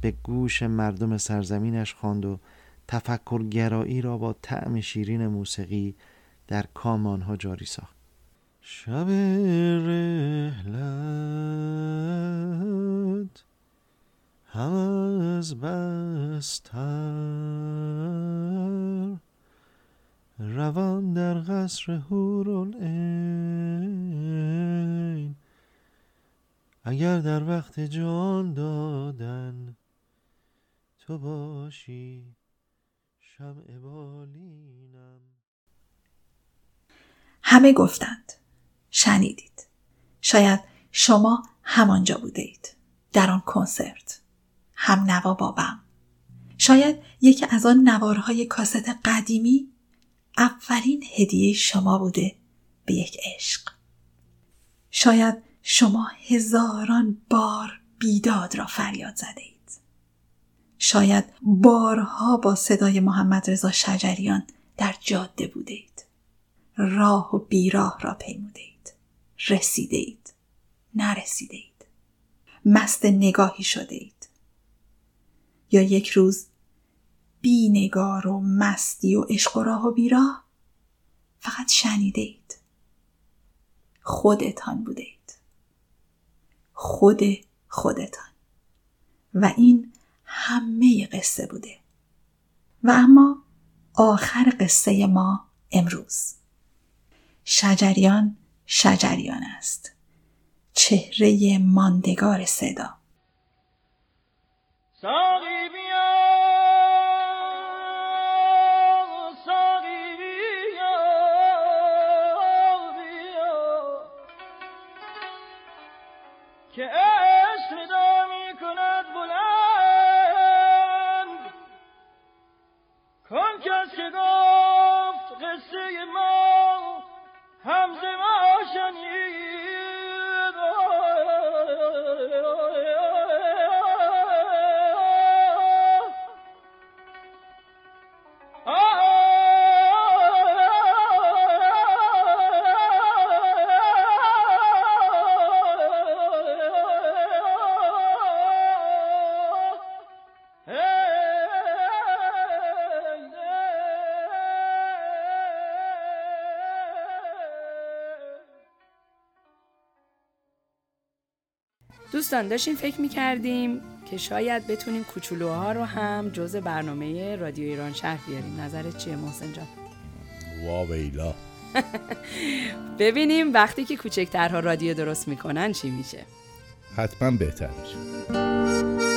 S12: به گوش مردم سرزمینش خواند و تفکر گرایی را با طعم شیرین موسیقی در کام آنها جاری ساخت. شب رحلت هم از بستر روان در قصر هورالعین اگر در وقت جان دادن تو باشی شمع بالینم.
S13: همه گفتند. شنیدید. شاید شما همانجا بوده اید در آن کنسرت. هم نوا بابم. شاید یکی از آن نوارهای کاست قدیمی اولین هدیه شما بوده به یک عشق. شاید شما هزاران بار بیداد را فریاد زده اید شاید بارها با صدای محمد رضا شجریان در جاده بوده اید راه و بیراه را پیموده اید رسیده اید نرسیده اید مست نگاهی شده اید یا یک روز بی نگار و مستی و عشق و راه و بیراه فقط شنیده اید خودتان بوده اید خود خودتان. و این همه قصه بوده. و اما آخر قصه ما امروز. شجریان شجریان است. چهره ماندگار صدا.
S28: ساقی بیا. که عشق صدا می کند بلند. کن کس که گفت قصه ما همز
S1: دوستان داشتیم فکر می‌کردیم که شاید بتونیم کوچولوها رو هم جز برنامه رادیو ایران شهر بیاریم. نظرت چیه محسن جان؟
S2: وا ویلا.
S1: ببینیم وقتی که کوچکترها رادیو درست می‌کنن چی میشه.
S2: حتما بهتر میشه.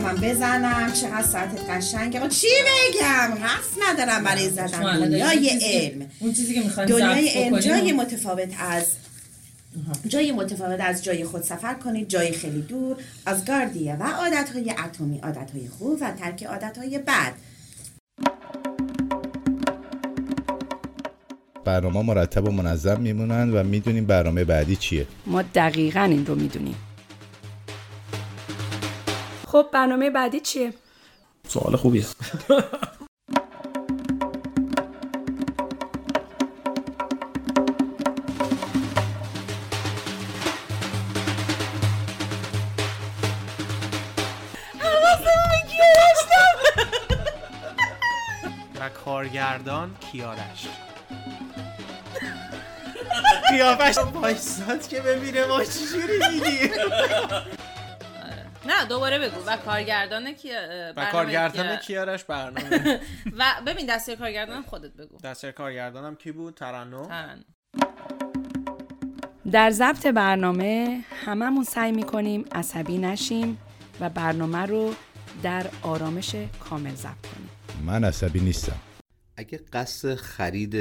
S29: من بزنم چقدر ساعت قشنگه. آقا چی بگم؟ حرف ندارم برای زدن. دنیای علم.
S30: اون چیزی که می‌خوایم
S29: دنیای علم جای
S30: و-
S29: متفاوت از جای متفاوت از جای خود سفر کنید. جای خیلی دور. از گاردیه و عادتهای اتمی عادتهای خوب و ترک عادتهای بد.
S2: برنامه مرتب و منظم میمونن و می‌دونیم برنامه بعدی چیه.
S1: ما دقیقا این رو می‌دونیم. خب برنامه بعدی چیه؟
S31: سوال خوبیه.
S32: و کارگردان کیارش. قیافش وایساد که ببینه ما چجوری میگی
S33: نه دوباره بگو. و کارگردان کی
S32: و کارگردان کیارش برنامه.
S33: و ببین دسته کارگردان خودت بگو.
S32: دسته کارگردانم کی بود؟ ترنم.
S1: در ضبط برنامه هممون سعی می‌کنیم عصبی نشیم و برنامه رو در آرامش کامل ضبط کنیم.
S2: من عصبی نیستم.
S34: اگه قصد خرید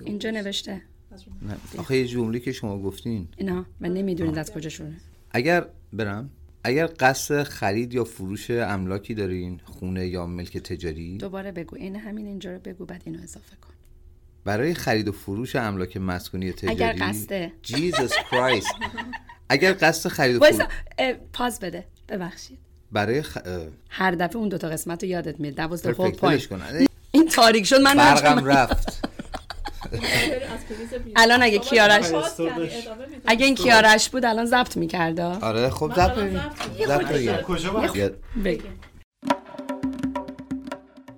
S1: اینجا نوشته.
S34: نه آخه یه جمله که شما گفتین.
S1: اینا و نمی‌دونید از کجا شده.
S34: اگر برم. اگر قصد خرید یا فروش املاکی دارین خونه یا ملک تجاری؟
S1: دوباره بگو. این همین اینجا رو بگو بعد اینو اضافه کن.
S34: برای خرید و فروش املاک مسکونی تجاری؟
S1: اگر قصده.
S34: جیزس کرایست اگر قصد خرید و فروش
S1: پاز بده. ببخشید.
S34: برای خ...
S1: هر دفعه اون دوتا قسمت رو یادت میاد. دوازده
S34: کن.
S1: این تاریک شد من
S34: برقم. رفت.
S1: الان اگه کیارش اگه این کیارش بود الان ضبط می‌کرده
S34: آره خب ضبط. ضبط بگیر.
S1: کجا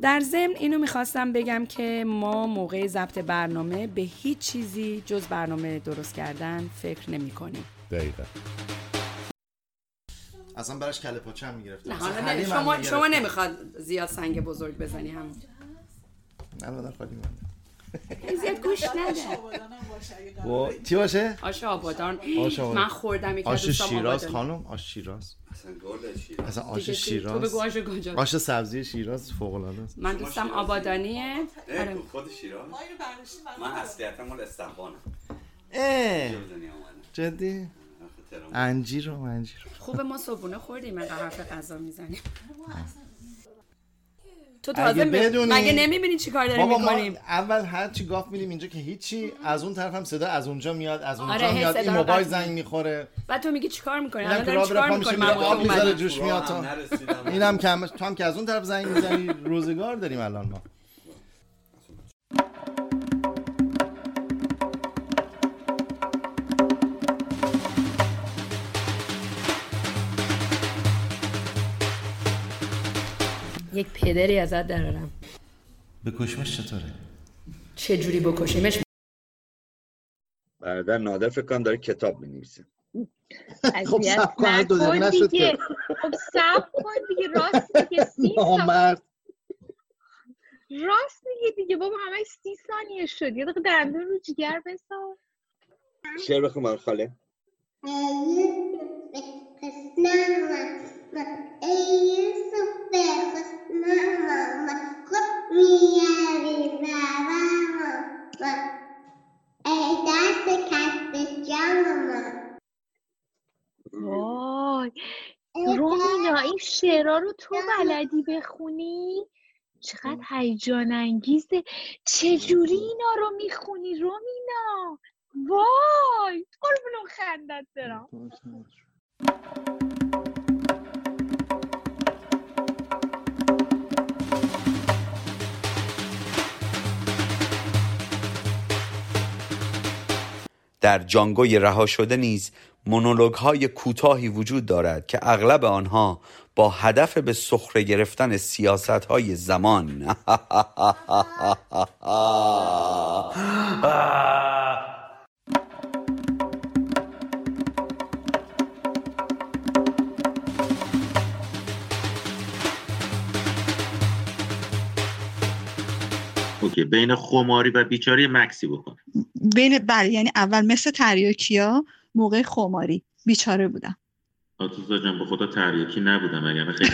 S1: در ضمن اینو می‌خواستم بگم که ما موقع ضبط برنامه به هیچ چیزی جز برنامه درست کردن فکر نمی کنیم
S2: دقیقا.
S12: اصلا براش کله پاچه هم می‌گرفت
S1: نه حالا نه، شما, شما نمی‌خواد زیاد سنگ بزرگ بزنی همون
S12: نه خالی من
S1: زیاد گوش نده.
S12: با چی باشه؟
S1: آش آبادان
S12: آش آبادان.
S1: من خوردم یک
S12: آش شیراز. خانم؟ آش شیراز. اصلا آش؟ شیراز
S1: تو بگو آش گوجه.
S12: آش سبزی شیراز فوق العاده است.
S1: من دوستم آبادانیه. آره.
S34: خود شیراز؟ من اصلیتم مال استخوانم.
S12: اه. جدی؟ انجیر رو انجیر
S1: خوبه ما صبحونه خوردیم من حرف غذا می‌زنیم. تو تازه
S12: بدونی-
S1: مگه نمی‌بینی چی کار داریم می‌کنیم؟
S12: اول هر چی گاف میدیم اینجا که هیچی از اون طرف هم صدا از اونجا میاد از اونجا
S1: آره،
S12: میاد این موبایل زنگ می‌خوره.
S1: بعد تو میگی چی کار می‌کنی؟ الان داریم کار می‌کنیم
S12: میره آب می‌ذاره. جوش میاد تا اینم که تو هم که از اون طرف زنگ می‌زنی روزگار داریم الان ما.
S1: یک پدری ازت درارم.
S12: بکشمش چطوره؟
S1: چه جوری بکشیمش
S34: برادر نادر فکر کنم داره کتاب می‌نویسه.
S35: خب
S12: صبر کن، دو دقیقه نشد
S35: دیگه.
S12: که.
S35: خب صبر کن دیگه راست میگه سی
S12: نامرد.
S35: راست میگه دیگه بابا همش سی ثانیه شد. یه دقیقه دندون رو جیگر بسار
S34: شعر بخون خاله.
S36: ای دست کسب جان من
S35: وای. رومینا این شعرها رو تو بلدی بخونی؟ چقدر هیجان انگیزه. چجوری اینا رو می‌خونی رومینا؟ وای. قربون خندت برم.
S14: در جانگوی رها شده نیز مونولوگ های کوتاهی وجود دارد که اغلب آنها با هدف به سخره گرفتن سیاست های زمان
S37: اوکی بین خماری و بیچاری مکسی بکن.
S38: بین بله یعنی اول مثل تریاکیا موقع خماری بیچاره بودم.
S37: آتوزا جان به خدا تریاکی نبودم اگر خیلی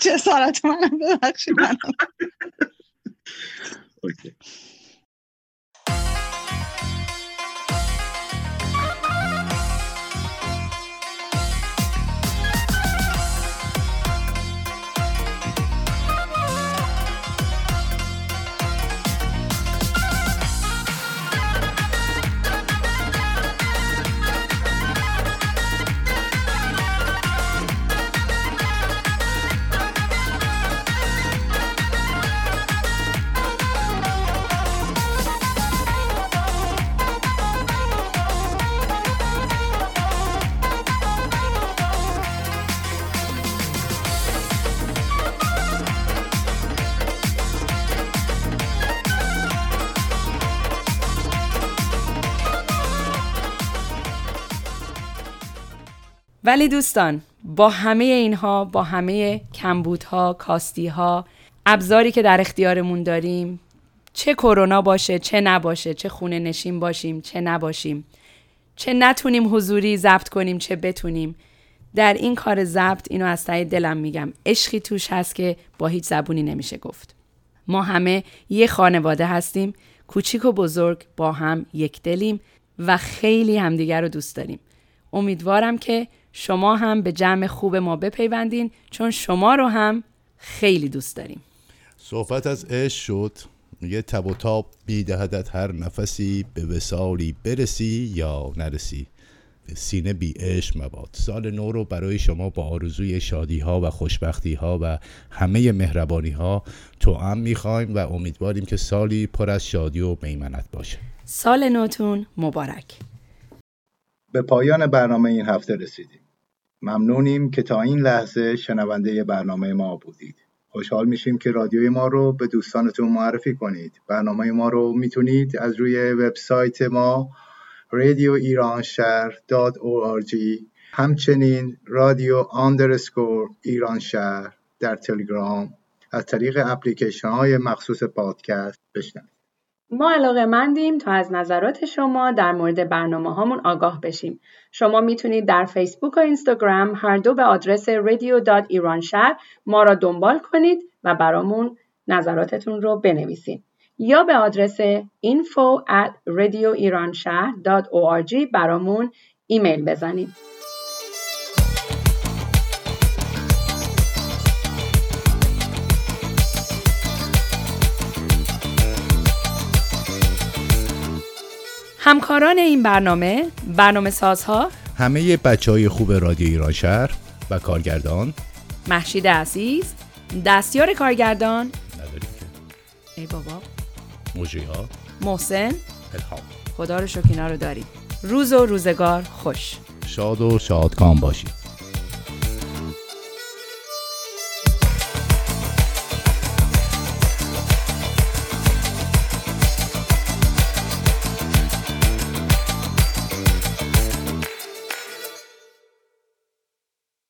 S38: جسارت منم ببخشید. منم
S1: ولی دوستان با همه اینها با همه کمبودها کاستیها ابزاری که در اختیارمون داریم چه کرونا باشه چه نباشه چه خونه نشین باشیم چه نباشیم چه نتونیم حضوری ضبط کنیم چه بتونیم در این کار ضبط اینو از ته دلم میگم. عشقی توش هست که با هیچ زبونی نمیشه گفت. ما همه یه خانواده هستیم کوچیک و بزرگ با هم یک دلیم و خیلی همدیگر رو دوست داریم. امیدوارم که شما هم به جمع خوب ما بپیوندین چون شما رو هم خیلی دوست داریم.
S2: صحبت از عشق شد. یه تب و تاب میدهدت هر نفسی به وسالی برسی یا نرسی. به سینه بی عشق مباد. سال نو رو برای شما با آرزوی شادی ها و خوشبختی ها و همه مهربانی ها تو هم می‌خوایم و امیدواریم که سالی پر از شادی و میمنت باشه.
S1: سال نوتون مبارک.
S39: به پایان برنامه این هفته رسیدیم.
S40: ممنونیم که تا این لحظه شنونده برنامه ما بودید. خوشحال میشیم که رادیوی ما رو به دوستانتون معرفی کنید. برنامه ما رو می‌تونید از روی وبسایت ما رادیو ایران شهر همچنین رادیو آندرسکور ایران شهر در تلگرام از طریق اپلیکیشن های مخصوص پادکست بشنوید.
S1: ما علاقه مندیم تا از نظرات شما در مورد برنامه هامون آگاه بشیم. شما می‌تونید در فیسبوک و اینستاگرام هر دو به آدرس radio.iranshar ما را دنبال کنید و برامون نظراتتون رو بنویسید. یا به آدرس info at برامون ایمیل بزنید. همکاران این برنامه برنامه سازها
S2: همه بچه های خوب رادیو ایران شهر و کارگردان.
S1: محشید عزیز دستیار کارگردان.
S2: نداریم
S1: ای بابا.
S2: موجی ها
S1: محسن.
S2: الهام.
S1: خدا رو شکر اینا رو داریم. روز و روزگار خوش.
S2: شاد و شادکام باشید.